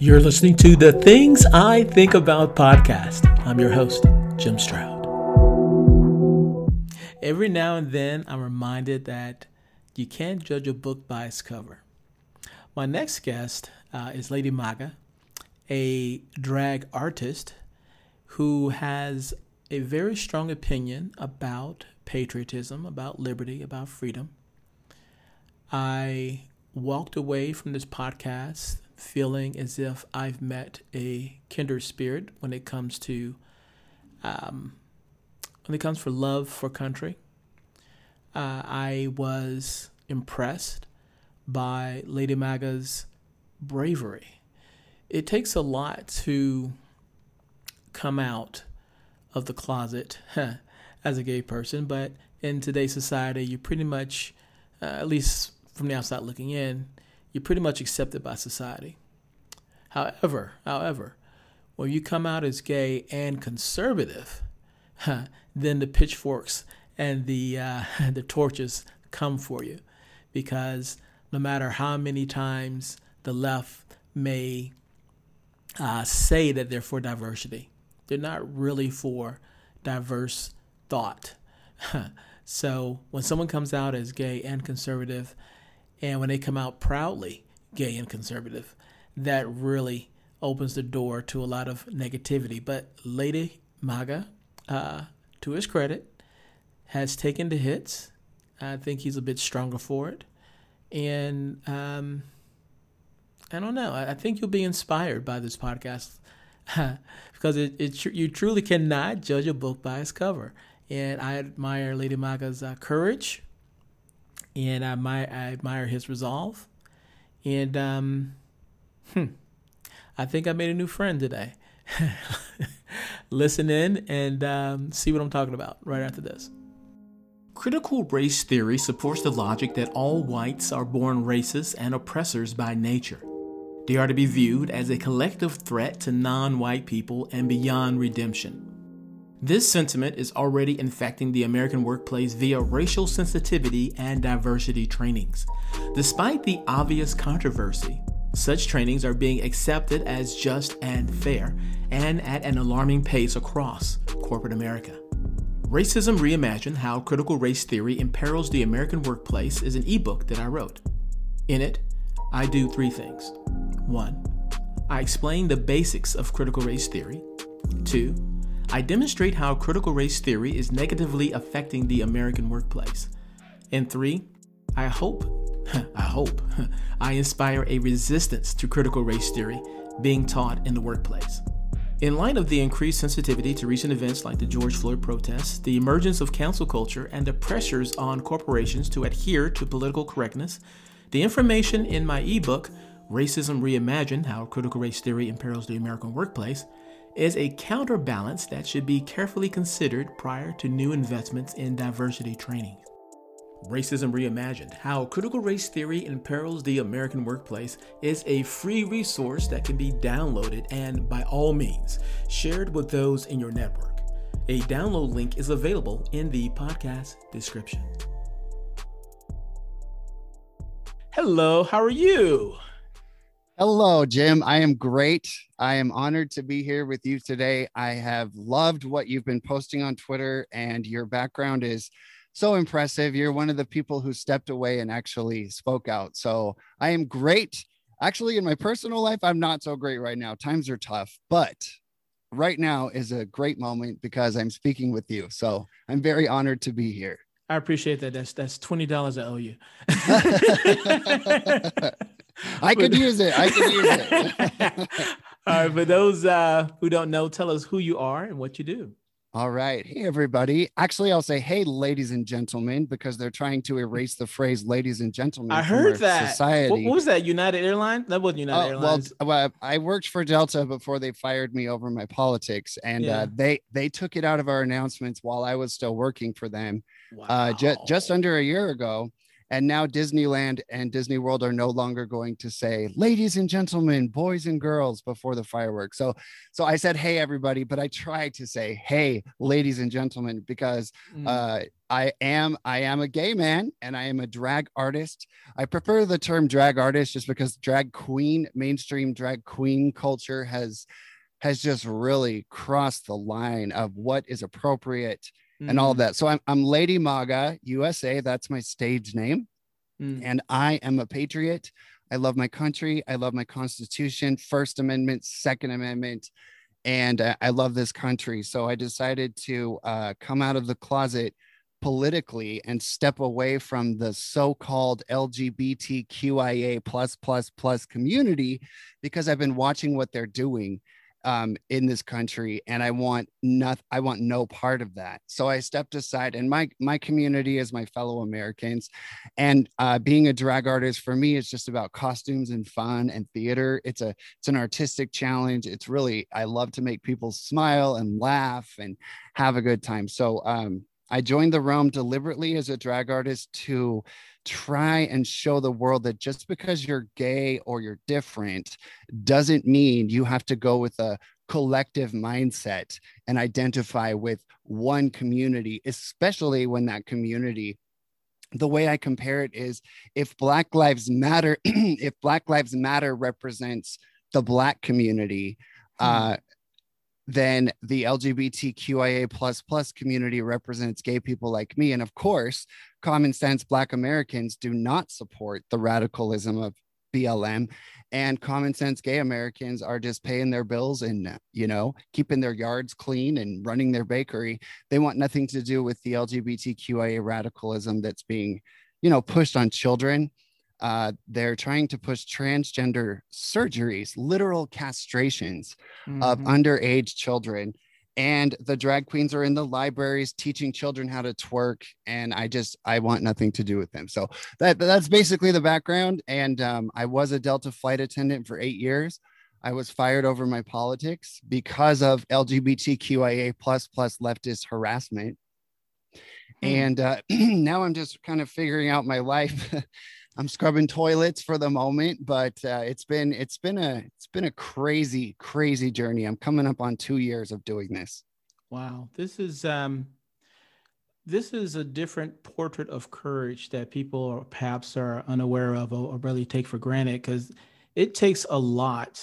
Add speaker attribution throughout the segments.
Speaker 1: You're listening to the Things I Think About podcast. I'm your host, Jim Stroud. Every now and then, I'm reminded that you can't judge a book by its cover. My next guest uh, is Lady Maga, a drag artist who has a very strong opinion about patriotism, about liberty, about freedom. I walked away from this podcast feeling as if I've met a kinder spirit when it comes to um, when it comes for love for country. Uh, I was impressed by Lady Maga's bravery. It takes a lot to come out of the closet as a gay person, but in today's society, you pretty much, uh, at least from the outside looking in, you're pretty much accepted by society. However, however, when you come out as gay and conservative, huh, then the pitchforks and the uh, the torches come for you, because no matter how many times the left may uh, say that they're for diversity, they're not really for diverse thought. so when someone comes out as gay and conservative, and when they come out proudly gay and conservative, that really opens the door to a lot of negativity. But Lady Maga, uh, to his credit, has taken the hits. I think he's a bit stronger for it. And um, I don't know. I, think you'll be inspired by this podcast because it, it you truly cannot judge a book by its cover. And I admire Lady Maga's uh, courage, and I admire, I admire his resolve. And um, hmm, I think I made a new friend today. Listen in and um, see what I'm talking about right after this. Critical race theory supports the logic that all whites are born racist and oppressors by nature. They are to be viewed as a collective threat to non white people and beyond redemption. This sentiment is already infecting the American workplace via racial sensitivity and diversity trainings. Despite the obvious controversy, such trainings are being accepted as just and fair, and at an alarming pace across corporate America. Racism Reimagined How Critical Race Theory Imperils the American Workplace is an ebook that I wrote. In it, I do three things. One, I explain the basics of critical race theory. Two, I demonstrate how critical race theory is negatively affecting the American workplace. And three, I hope, I hope, I inspire a resistance to critical race theory being taught in the workplace. In light of the increased sensitivity to recent events like the George Floyd protests, the emergence of cancel culture, and the pressures on corporations to adhere to political correctness, the information in my ebook, Racism Reimagined How Critical Race Theory Imperils the American Workplace, is a counterbalance that should be carefully considered prior to new investments in diversity training. Racism Reimagined How Critical Race Theory Imperils the American Workplace is a free resource that can be downloaded and, by all means, shared with those in your network. A download link is available in the podcast description. Hello, how are you?
Speaker 2: Hello, Jim. I am great. I am honored to be here with you today. I have loved what you've been posting on Twitter, and your background is so impressive. You're one of the people who stepped away and actually spoke out. So I am great. Actually, in my personal life, I'm not so great right now. Times are tough, but right now is a great moment because I'm speaking with you. So I'm very honored to be here.
Speaker 1: I appreciate that. That's that's twenty dollars I owe you.
Speaker 2: I could use it. I could use it.
Speaker 1: All right. For those uh, who don't know, tell us who you are and what you do.
Speaker 2: All right. Hey, everybody. Actually, I'll say, hey, ladies and gentlemen, because they're trying to erase the phrase ladies and gentlemen.
Speaker 1: I heard that. Society. What, what, was that? United Airlines? That wasn't United uh, Airlines.
Speaker 2: Well, well, I worked for Delta before they fired me over my politics. And uh, yeah. uh, they, they took it out of our announcements while I was still working for them wow. uh, ju- just under a year ago and now Disneyland and Disney World are no longer going to say ladies and gentlemen, boys and girls before the fireworks. So so I said hey everybody, but I tried to say hey ladies and gentlemen because mm. uh, I am I am a gay man and I am a drag artist. I prefer the term drag artist just because drag queen, mainstream drag queen culture has has just really crossed the line of what is appropriate mm. and all of mm. that. So I'm, I'm Lady MAGA USA. That's my stage name. Mm. And I am a patriot. I love my country. I love my constitution, First Amendment, Second Amendment, and uh, I love this country. So I decided to uh, come out of the closet politically and step away from the so-called LGBTQIA plus plus plus community because I've been watching what they're doing um, in this country, and I want not I want no part of that. So I stepped aside, and my my community is my fellow Americans, and uh, being a drag artist for me is just about costumes and fun and theater. It's a it's an artistic challenge. It's really I love to make people smile and laugh and have a good time. So um, I joined the realm deliberately as a drag artist to try and show the world that just because you're gay or you're different doesn't mean you have to go with a collective mindset and identify with one community, especially when that community the way I compare it is if Black Lives Matter, if Black Lives Matter represents the Black community, hmm. uh, then the LGBTQIA plus plus community represents gay people like me. And of course, common sense Black Americans do not support the radicalism of BLM. And common sense gay Americans are just paying their bills and, you know, keeping their yards clean and running their bakery. They want nothing to do with the LGBTQIA radicalism that's being, you know, pushed on children uh, they're trying to push transgender surgeries, literal castrations mm-hmm. of underage children. And the drag queens are in the libraries teaching children how to twerk. And I just, I want nothing to do with them. So that, that's basically the background. And um, I was a Delta flight attendant for eight years. I was fired over my politics because of LGBTQIA plus plus leftist harassment. Hmm. And uh, now I'm just kind of figuring out my life I'm scrubbing toilets for the moment, but uh, it's been it's been a it's been a crazy crazy journey. I'm coming up on two years of doing this.
Speaker 1: Wow, this is um, this is a different portrait of courage that people perhaps are unaware of or, or really take for granted because it takes a lot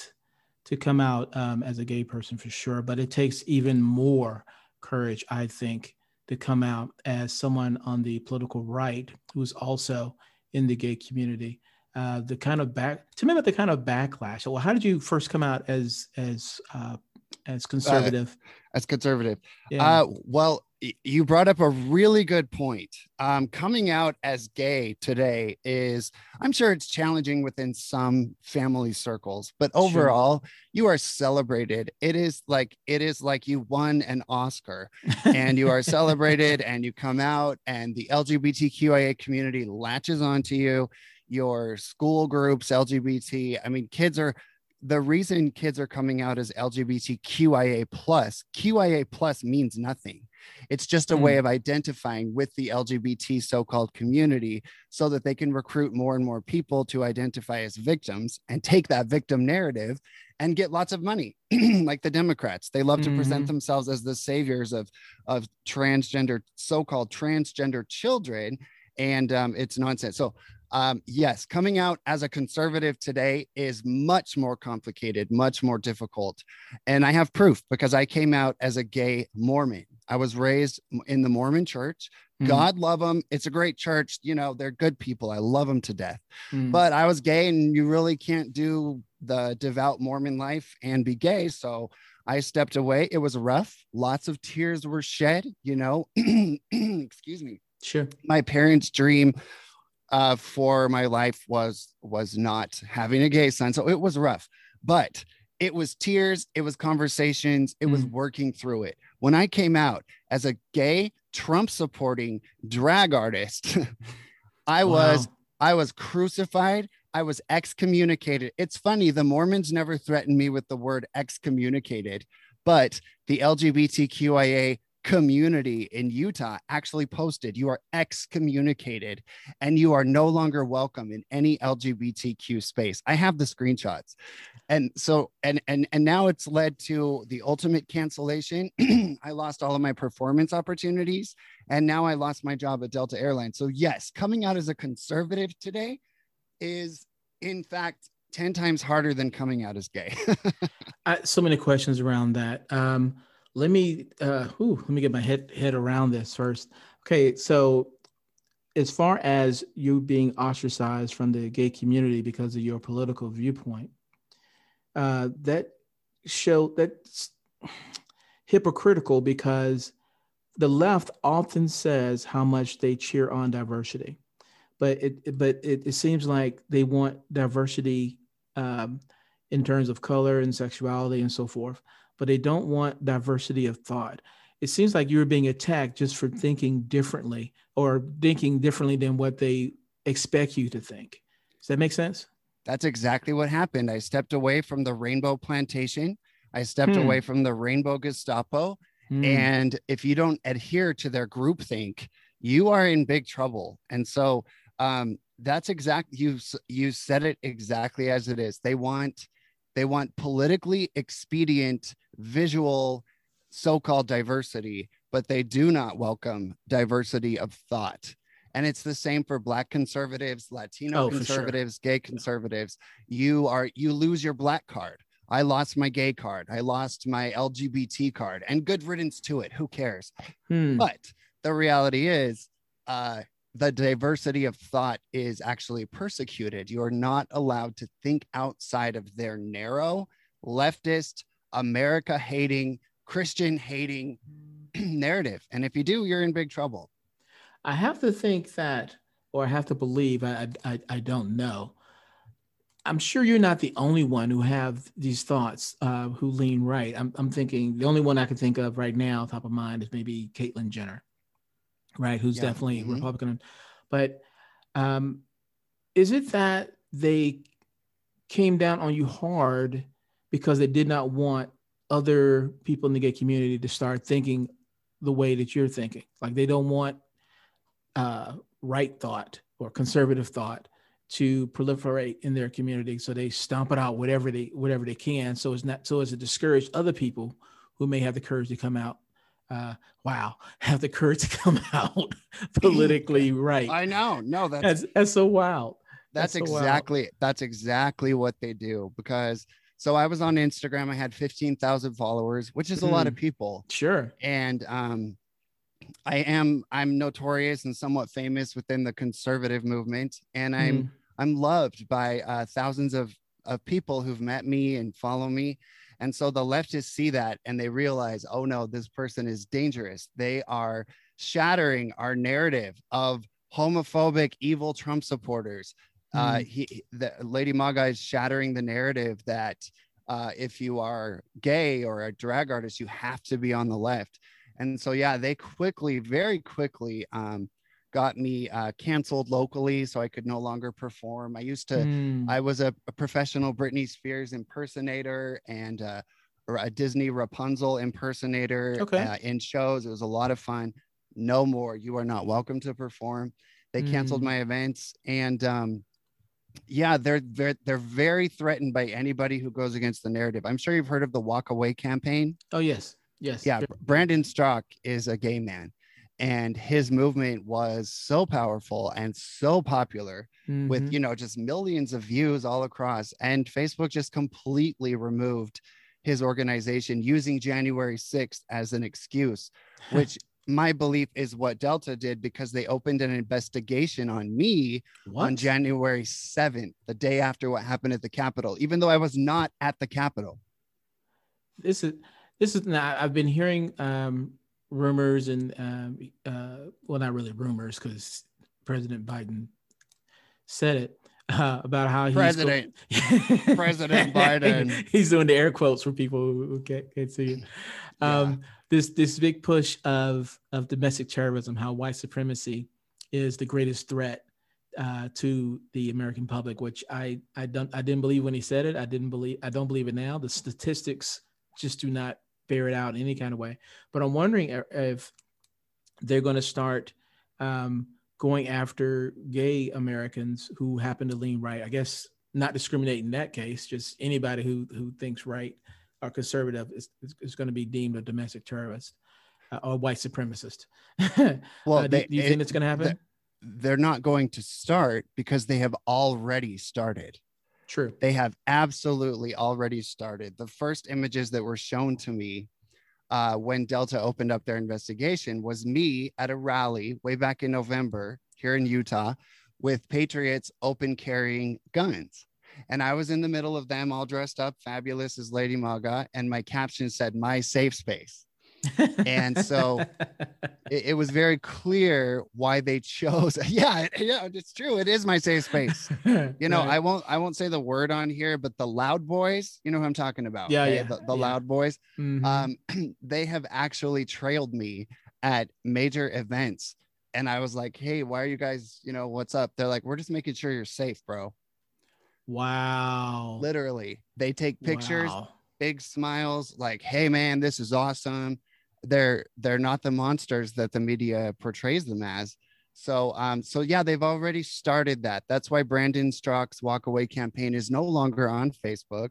Speaker 1: to come out um, as a gay person for sure, but it takes even more courage, I think, to come out as someone on the political right who's also in the gay community. Uh, the kind of back to me about the kind of backlash. Well, how did you first come out as as uh, as conservative?
Speaker 2: Uh, as conservative. Yeah. Uh, well, you brought up a really good point. Um, coming out as gay today is, I'm sure it's challenging within some family circles, but overall, sure. you are celebrated. It is like it is like you won an Oscar, and you are celebrated, and you come out, and the LGBTQIA community latches onto you. Your school groups, LGBT. I mean, kids are the reason kids are coming out as LGBTQIA plus, QIA plus means nothing. It's just a mm. way hmm. of identifying with the LGBT so-called community so that they can recruit more and more people to identify as victims and take that victim narrative and get lots of money like the democrats they love to mm-hmm. present themselves as the saviors of of transgender so-called transgender children and um, it's nonsense so um, yes, coming out as a conservative today is much more complicated, much more difficult. And I have proof because I came out as a gay Mormon. I was raised in the Mormon church. Mm. God love them. It's a great church. You know, they're good people. I love them to death. Mm. But I was gay, and you really can't do the devout Mormon life and be gay. So I stepped away. It was rough. Lots of tears were shed, you know. Excuse me.
Speaker 1: Sure.
Speaker 2: My parents' dream uh, for my life was was not having a gay son. So it was rough, but it was tears, it was conversations, it mm. was working through it. When I came out as a gay Trump supporting drag artist, I wow. was I was crucified. I was excommunicated. It's funny, the Mormons never threatened me with the word excommunicated, but the LGBTQIA community in Utah actually posted you are excommunicated and you are no longer welcome in any LGBTQ space. I have the screenshots. And so and and and now it's led to the ultimate cancellation. I lost all of my performance opportunities and now I lost my job at Delta Airlines. So yes, coming out as a conservative today is in fact 10 times harder than coming out as gay.
Speaker 1: So many questions around that. Um, let me uh whew, let me get my head head around this first. Okay, so as far as you being ostracized from the gay community because of your political viewpoint, uh, that show that's hypocritical because the left often says how much they cheer on diversity, but it but it, it seems like they want diversity um, in terms of color and sexuality and so forth but they don't want diversity of thought. It seems like you're being attacked just for thinking differently or thinking differently than what they expect you to think. Does that make sense?
Speaker 2: That's exactly what happened. I stepped away from the Rainbow Plantation. I stepped hmm. away from the Rainbow Gestapo. Hmm. And if you don't adhere to their groupthink, you are in big trouble. And so um, that's exactly you. You said it exactly as it is. They want they want politically expedient visual so-called diversity, but they do not welcome diversity of thought. And it's the same for black conservatives, Latino oh, conservatives, sure. gay conservatives. You are you lose your black card. I lost my gay card. I lost my LGBT card, and good riddance to it. Who cares? Hmm. But the reality is, uh, the diversity of thought is actually persecuted. You are not allowed to think outside of their narrow, leftist, America hating, Christian hating narrative. And if you do, you're in big trouble.
Speaker 1: I have to think that, or I have to believe, I, I, I don't know. I'm sure you're not the only one who have these thoughts uh, who lean right. I'm, I'm thinking the only one I can think of right now, top of mind, is maybe Caitlyn Jenner right? Who's yeah. definitely mm-hmm. Republican. But um, is it that they came down on you hard because they did not want other people in the gay community to start thinking the way that you're thinking? Like they don't want uh, right thought or conservative thought to proliferate in their community so they stomp it out whatever they whatever they can so it's not so as to discourage other people who may have the courage to come out uh, wow, have the courage to come out politically right.
Speaker 2: I know. No, that's
Speaker 1: that's, that's so wild.
Speaker 2: That's, that's exactly wild. that's exactly what they do because so I was on Instagram. I had 15,000 followers, which is a mm. lot of hmm. people.
Speaker 1: Sure.
Speaker 2: And um I am I'm notorious and somewhat famous within the conservative movement and I'm mm. I'm loved by uh, thousands of of people who've met me and follow me and so the leftists see that and they realize, oh no, this person is dangerous. They are shattering our narrative of homophobic, evil Trump supporters. Mm. Uh, hmm. he, the, Lady Maga is shattering the narrative that uh, if you are gay or a drag artist, you have to be on the left. And so, yeah, they quickly, very quickly um, got me uh, canceled locally so I could no longer perform. I used to, mm. I was a, a, professional Britney Spears impersonator and uh, a Disney Rapunzel impersonator okay. uh, in shows. It was a lot of fun. No more. You are not welcome to perform. They mm. canceled my events and um, yeah, they're, they're they're very threatened by anybody who goes against the narrative. I'm sure you've heard of the Walk Away campaign.
Speaker 1: Oh yes, yes.
Speaker 2: Yeah, Brandon Straka is a gay man and his movement was so powerful and so popular mm-hmm. with you know just millions of views all across and facebook just completely removed his organization using january 6th as an excuse which my belief is what delta did because they opened an investigation on me what? on january 7th the day after what happened at the capitol even though i was not at the capitol
Speaker 1: this is this is now i've been hearing um rumors and um, uh, well, not really rumors because President Biden said it uh, about how he's
Speaker 2: President President Biden.
Speaker 1: he's doing the air quotes for people who can't, can't see. Um, yeah. This this big push of of domestic terrorism, how white supremacy is the greatest threat uh, to the American public, which I I don't I didn't believe when he said it. I didn't believe I don't believe it now. The statistics just do not bear it out in any kind of way. But I'm wondering if they're going to start um, going after gay Americans who happen to lean right. I guess not discriminate in that case, just anybody who who thinks right or conservative is, is, is going to be deemed a domestic terrorist uh, or white supremacist. well, uh, do, they, do, you it, think it's going to happen?
Speaker 2: They're not going to start because they have already started.
Speaker 1: True.
Speaker 2: They have absolutely already started. The first images that were shown to me uh, when Delta opened up their investigation was me at a rally way back in November here in Utah with Patriots open carrying guns. And I was in the middle of them all dressed up, fabulous as Lady Maga. And my caption said, My safe space and so it, it, was very clear why they chose yeah yeah it's true it is my safe space you know right. i won't i won't say the word on here but the loud boys you know who i'm talking about
Speaker 1: yeah, okay? yeah
Speaker 2: the, the
Speaker 1: yeah.
Speaker 2: loud boys mm-hmm. um they have actually trailed me at major events and i was like hey why are you guys you know what's up they're like we're just making sure you're safe bro
Speaker 1: wow
Speaker 2: literally they take pictures wow big smiles like hey man this is awesome they're they're not the monsters that the media portrays them as. So um so yeah they've already started that. That's why brandon straka's walk away campaign is no longer on facebook.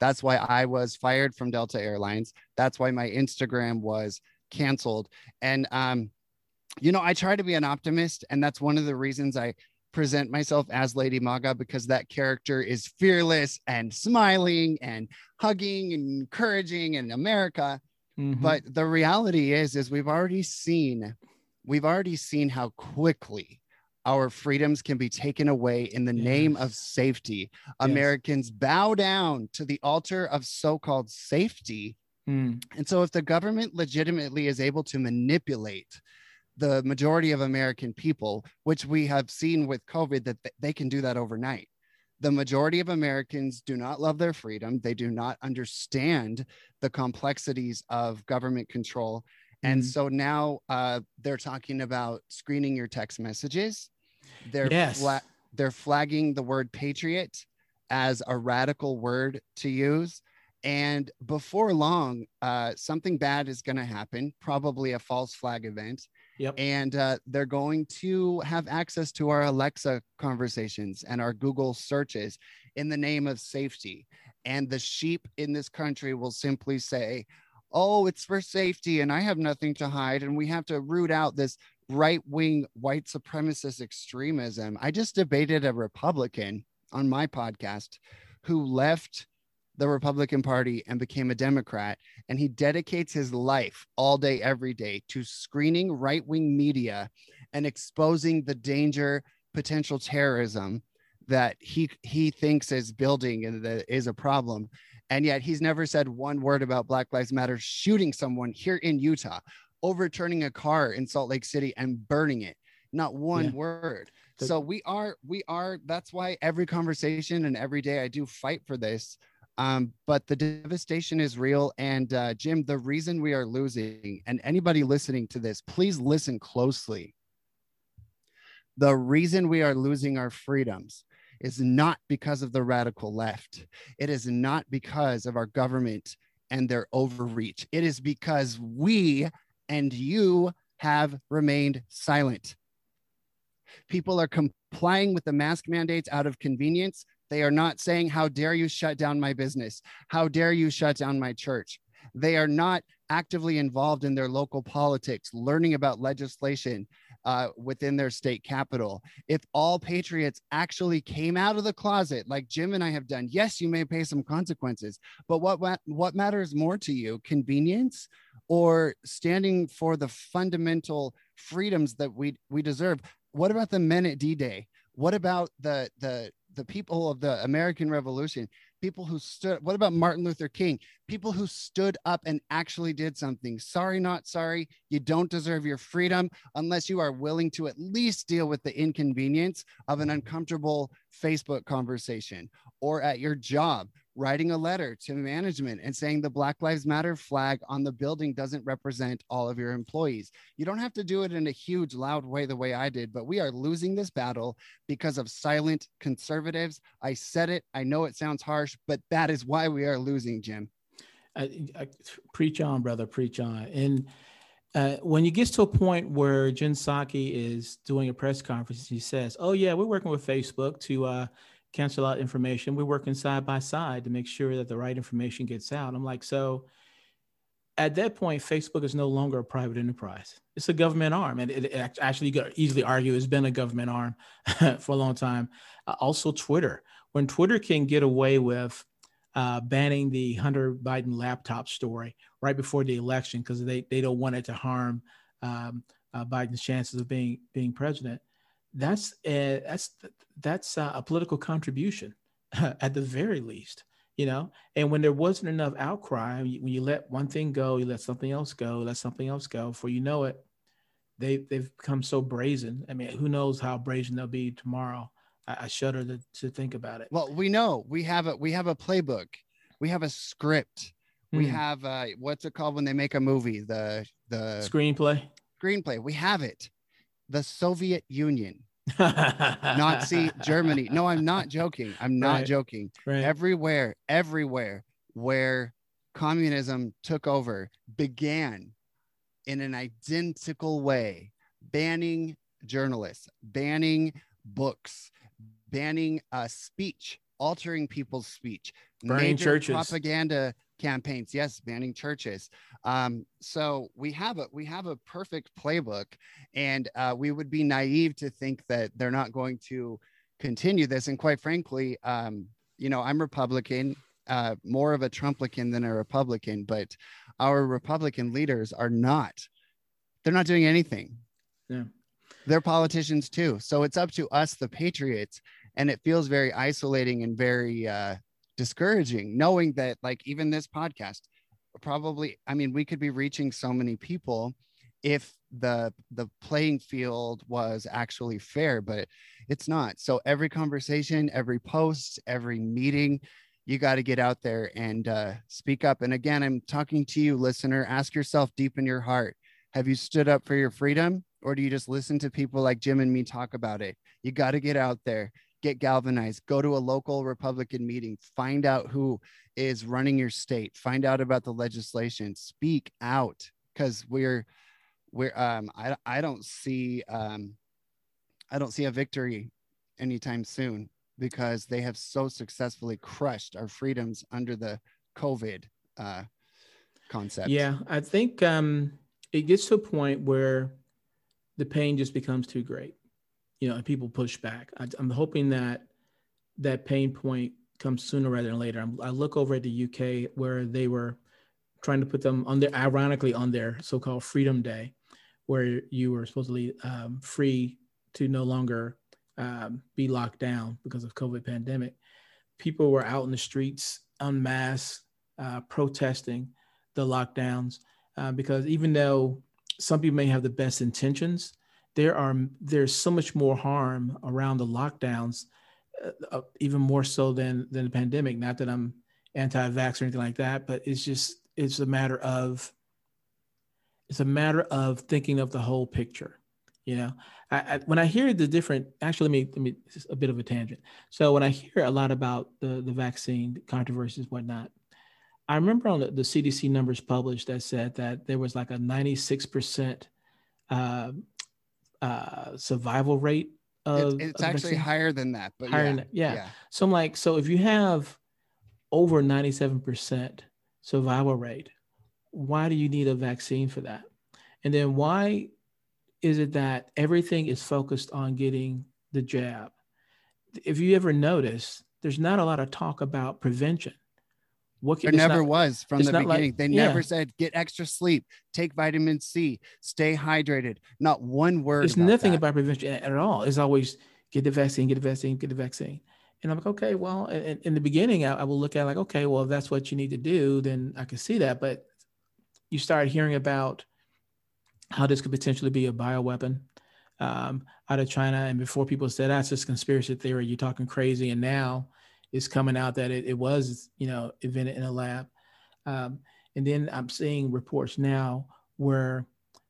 Speaker 2: That's why i was fired from delta airlines. That's why my instagram was canceled. And um you know i try to be an optimist and that's one of the reasons i present myself as lady maga because that character is fearless and smiling and hugging and encouraging and america Mm-hmm. But the reality is, is we've already seen, we've already seen how quickly our freedoms can be taken away in the yes. name of safety. Yes. Americans bow down to the altar of so-called safety. Mm. And so if the government legitimately is able to manipulate the majority of American people, which we have seen with COVID, that they can do that overnight the majority of Americans do not love their freedom. They do not understand the complexities of government control. And mm-hmm. so now uh, they're talking about screening your text messages. They're yes. fla- they're flagging the word patriot as a radical word to use. And before long, uh, something bad is going to happen, probably a false flag event.
Speaker 1: Yep.
Speaker 2: And uh, they're going to have access to our Alexa conversations and our Google searches in the name of safety. And the sheep in this country will simply say, oh, it's for safety and I have nothing to hide. And we have to root out this right wing white supremacist extremism. I just debated a Republican on my podcast who left the Republican Party and became a Democrat. And he dedicates his life all day, every day to screening right wing media and exposing the danger, potential terrorism that he he thinks is building and that is a problem. And yet he's never said one word about Black Lives Matter shooting someone here in Utah, overturning a car in Salt Lake City and burning it. Not one yeah. word. So we are, we are, that's why every conversation and every day I do fight for this um, but the devastation is real. And uh, Jim, the reason we are losing, and anybody listening to this, please listen closely. The reason we are losing our freedoms is not because of the radical left. It is not because of our government and their overreach. It is because we and you have remained silent. People are complying with the mask mandates out of convenience they are not saying, How dare you shut down my business? How dare you shut down my church? They are not actively involved in their local politics, learning about legislation uh, within their state capital. If all patriots actually came out of the closet, like Jim and I have done, yes, you may pay some consequences, but what, what matters more to you, convenience or standing for the fundamental freedoms that we, we deserve? What about the men at D Day? What about the, the the people of the American Revolution, people who stood, what about Martin Luther King? People who stood up and actually did something. Sorry, not sorry. You don't deserve your freedom unless you are willing to at least deal with the inconvenience of an uncomfortable Facebook conversation or at your job writing a letter to management and saying the Black Lives Matter flag on the building doesn't represent all of your employees. You don't have to do it in a huge, loud way the way I did, but we are losing this battle because of silent conservatives. I said it. I know it sounds harsh, but that is why we are losing, Jim.
Speaker 1: I, I, preach on, brother, preach on. And uh, when you get to a point where Jen Psaki is doing a press conference, he says, "Oh yeah, we're working with Facebook to uh, cancel out information. We're working side by side to make sure that the right information gets out." I'm like, so at that point, Facebook is no longer a private enterprise. It's a government arm. And it, it actually, you could easily argue, it's been a government arm for a long time. Uh, also, Twitter. When Twitter can get away with uh, banning the Hunter Biden laptop story right before the election because they, they don't want it to harm um, uh, Biden's chances of being being president, that's a, that's that's a political contribution at the very least you know? And when there wasn't enough outcry when you let one thing go you let something else go let something else go before you know it they they've become so brazen. I mean who knows how brazen they'll be tomorrow? I, I shudder to, to think about it.
Speaker 2: Well we know. We have a we have a playbook. We have a script. We hmm. have uh what's it called when they make a movie? The the
Speaker 1: screenplay?
Speaker 2: Screenplay. We have it. The soviet union Nazi Germany. No, I'm not joking. I'm not right. joking. Right. Everywhere, everywhere where communism took over began in an identical way, banning journalists, banning books, banning uh, speech, altering people's speech,
Speaker 1: burning churches,
Speaker 2: propaganda campaigns. Yes, banning churches. Um, so we have a we have a perfect playbook, and uh, we would be naive to think that they're not going to continue this. And quite frankly, um, you know, I'm Republican, uh, more of a Trumplican than a Republican, but our Republican leaders are not. They're not doing anything.
Speaker 1: Yeah.
Speaker 2: They're politicians too. So it's up to us, the patriots, and it feels very isolating and very uh, discouraging knowing that like even this podcast probably i mean we could be reaching so many people if the the playing field was actually fair but it's not. So every conversation every post every meeting you got to get out there and uh, speak up. And again i'm talking to you listener ask yourself deep in your heart have you stood up for your freedom or do you just listen to people like jim and me talk about it? You got to get out there get galvanized go to a local republican meeting find out who is running your state find out about the legislation speak out. Because we're we're um i, I don't see um i don't see a victory anytime soon because they have so successfully crushed our freedoms under the covid uh concept.
Speaker 1: Yeah i think um it gets to a point where the pain just becomes too great you know, and people push back. I, am hoping that that pain point comes sooner rather than later. I'm, i look over at the UK where they were trying to put them on their, ironically, on their so-called Freedom Day, where you were supposedly um, free to no longer um, be locked down because of COVID pandemic. People were out in the streets en masse uh, protesting the lockdowns uh, because even though some people may have the best intentions, there are there's so much more harm around the lockdowns, uh, uh, even more so than than the pandemic. Not that I'm anti-vax or anything like that, but it's just it's a matter of it's a matter of thinking of the whole picture. You know, I, I, when I hear the different, actually, let me let me a bit of a tangent. So when I hear a lot about the the vaccine controversies, whatnot, I remember on the, the CDC numbers published that said that there was like a 96 percent uh, uh, survival rate of
Speaker 2: it's, it's of actually vaccine. higher than that but higher yeah,
Speaker 1: yeah. yeah so i'm like so if you have over 97% survival rate why do you need a vaccine for that and then why is it that everything is focused on getting the jab if you ever notice there's not a lot of talk about prevention
Speaker 2: what can, there never not, was from the beginning. Like, they yeah. never said get extra sleep, take vitamin C, stay hydrated. Not one word.
Speaker 1: There's nothing that. about prevention at all. It's always get the vaccine, get the vaccine, get the vaccine. And I'm like, okay, well, in, in the beginning, I, I, will look at like, okay, well, if that's what you need to do, then I can see that. But you start hearing about how this could potentially be a bioweapon um, out of China. And before people said that's just conspiracy theory, you're talking crazy. And now is coming out that it, it was, you know, invented in a lab. Um, and then I'm seeing reports now where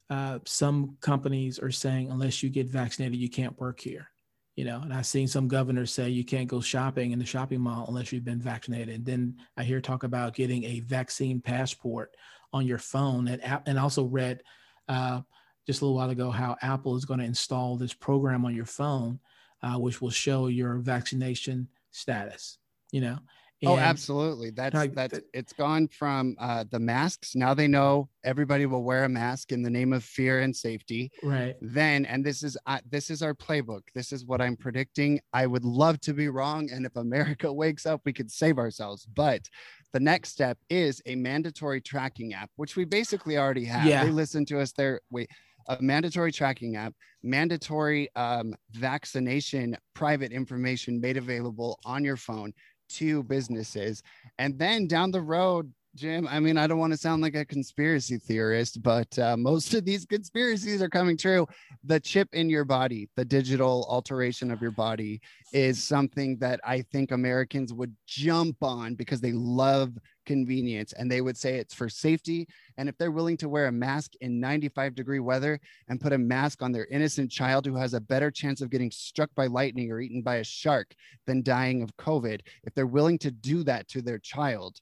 Speaker 1: uh, some companies are saying, unless you get vaccinated, you can't work here. You know, and I've seen some governors say you can't go shopping in the shopping mall unless you've been vaccinated. And then I hear talk about getting a vaccine passport on your phone, and and also read uh, just a little while ago how Apple is going to install this program on your phone, uh, which will show your vaccination status. You know,
Speaker 2: oh, and oh, absolutely. That's like, that's it's gone from uh, the masks. Now they know everybody will wear a mask in the name of fear and safety.
Speaker 1: Right.
Speaker 2: Then, and this is uh, this is our playbook. This is what I'm predicting. I would love to be wrong, and if America wakes up, we could save ourselves. But the next step is a mandatory tracking app, which we basically already have. Yeah. They listen to us there. Wait, a mandatory tracking app, mandatory um, vaccination private information made available on your phone to businesses. And then down the road, Jim, I mean, I don't want to sound like a conspiracy theorist, but uh, most of these conspiracies are coming true. The chip in your body, the digital alteration of your body, is something that I think Americans would jump on because they love convenience and they would say it's for safety. And if they're willing to wear a mask in 95 degree weather and put a mask on their innocent child who has a better chance of getting struck by lightning or eaten by a shark than dying of COVID, if they're willing to do that to their child,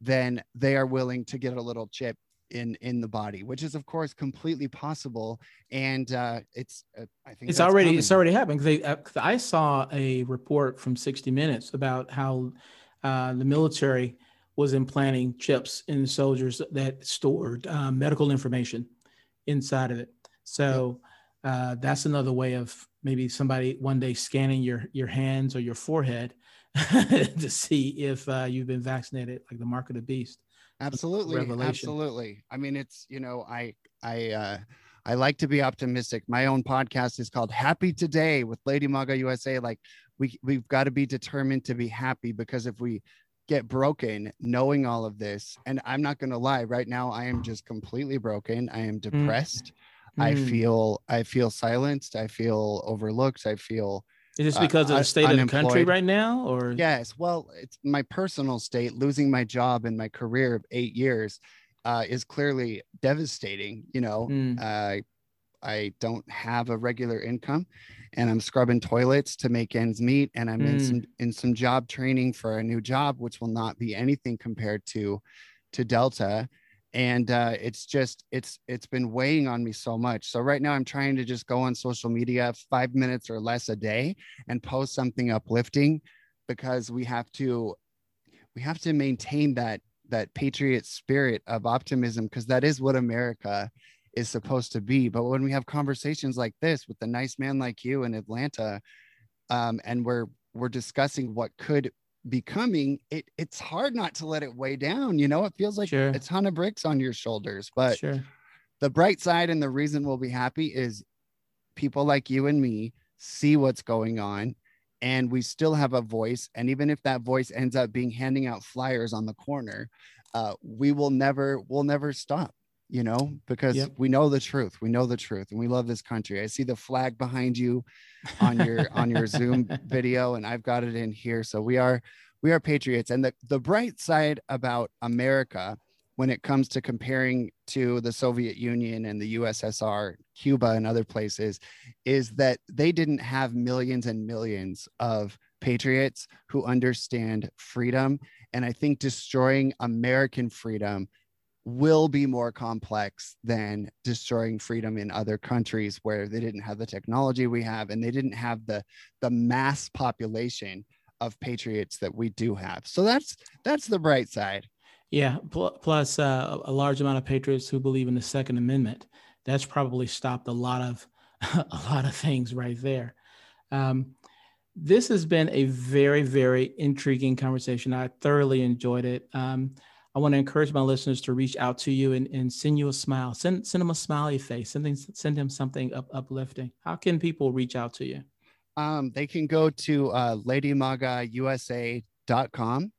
Speaker 2: then they are willing to get a little chip in in the body which is of course completely possible. And uh it's uh, i think
Speaker 1: it's already coming. it's already happening they uh, i saw a report from 60 minutes about how uh the military was implanting chips in soldiers that stored uh, medical information inside of it. So uh that's another way of maybe somebody one day scanning your your hands or your forehead to see if uh, you've been vaccinated, like the mark of the beast.
Speaker 2: Absolutely, Revelation. absolutely. I mean, it's you know, I I uh, I like to be optimistic. My own podcast is called Happy Today with Lady Maga USA. Like we we've got to be determined to be happy because if we get broken knowing all of this and i'm not going to lie right now i am just completely broken i am mm. depressed mm. I feel i feel silenced i feel overlooked i feel
Speaker 1: is this uh, because uh, of the state of the country right now, or
Speaker 2: yes? Well, it's my personal state. Losing my job and my career of eight years uh, is clearly devastating. You know, mm. uh, I don't have a regular income, and I'm scrubbing toilets to make ends meet, and I'm mm. in some in some job training for a new job, which will not be anything compared to to Delta and uh, it's just it's it's been weighing on me so much. So right now i'm trying to just go on social media five minutes or less a day and post something uplifting because we have to we have to maintain that that patriot spirit of optimism because that is what america is supposed to be. But when we have conversations like this with a nice man like you in atlanta um, and we're we're discussing what could becoming it it's hard not to let it weigh down you know it feels like sure. a ton of bricks on your shoulders but sure. the bright side and the reason we'll be happy is people like you and me see what's going on and we still have a voice and even if that voice ends up being handing out flyers on the corner uh, we will never we'll never stop you know because yep. we know the truth we know the truth and we love this country. I see the flag behind you on your on your zoom video and i've got it in here. So we are we are patriots. And the, the bright side about america when it comes to comparing to the soviet union and the ussr cuba and other places is that they didn't have millions and millions of patriots who understand freedom and i think destroying american freedom will be more complex than destroying freedom in other countries where they didn't have the technology we have and they didn't have the the mass population of patriots that we do have. So that's that's the bright side.
Speaker 1: Yeah plus uh, a large amount of patriots who believe in the second amendment. That's probably stopped a lot of a lot of things right there. Um, this has been a very very intriguing conversation. I thoroughly enjoyed it. Um, I want to encourage my listeners to reach out to you and, and send you a smile. Send send them a smiley face. Send them, send them something up, uplifting. How can people reach out to you?
Speaker 2: Um, they can go to uh, ladymagausa.com.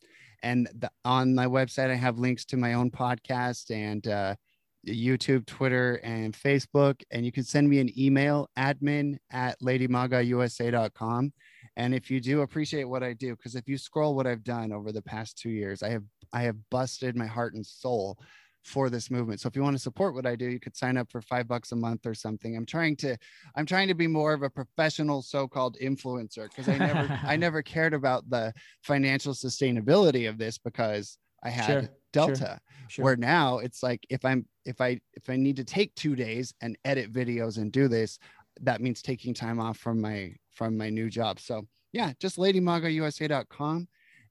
Speaker 2: And the, on my website, I have links to my own podcast and uh, YouTube, Twitter, and Facebook. And you can send me an email, admin at ladymagausa.com. And if you do appreciate what I do, because if you scroll what I've done over the past two years, I have I have busted my heart and soul for this movement. So if you want to support what I do, you could sign up for five bucks a month or something. I'm trying to, I'm trying to be more of a professional so-called influencer because I never, I never cared about the financial sustainability of this because I had sure, Delta. Sure, sure. Where now it's like if I'm, if I, if I need to take two days and edit videos and do this, that means taking time off from my, from my new job. So yeah, just ladymagausa.com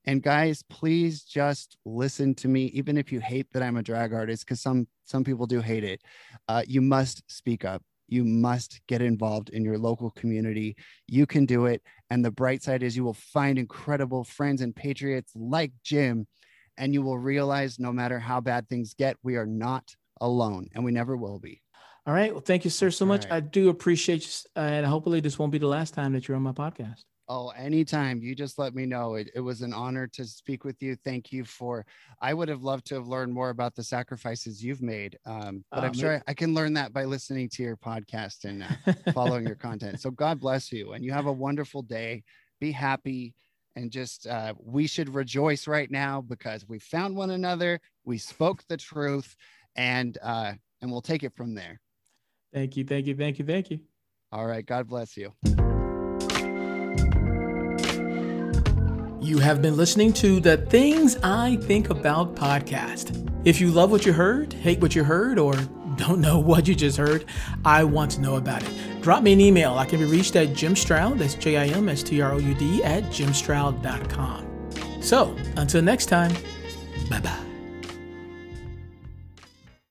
Speaker 2: and guys, please just listen to me, even if you hate that I'm a drag artist, because some some people do hate it. Uh, you must speak up. You must get involved in your local community. You can do it. And the bright side is you will find incredible friends and patriots like Jim, and you will realize no matter how bad things get, we are not alone, and we never will be.
Speaker 1: All right. Well, thank you, sir, so much. Right. I do appreciate you, and hopefully this won't be the last time that you're on my podcast.
Speaker 2: Oh, anytime. You just let me know. It, it was an honor to speak with you. Thank you for. I would have loved to have learned more about the sacrifices you've made, um, but I'm sure I can learn that by listening to your podcast and uh, following your content. So God bless you, and you have a wonderful day. Be happy, and just uh, we should rejoice right now because we found one another. We spoke the truth, and uh, and we'll take it from there.
Speaker 1: Thank you. Thank you. Thank you. Thank you.
Speaker 2: All right. God bless you.
Speaker 1: You have been listening to the Things I Think About podcast. If you love what you heard, hate what you heard, or don't know what you just heard, I want to know about it. Drop me an email. I can be reached at Jim Stroud, that's J I M S T R O U D, at jimstroud.com. So until next time, bye bye.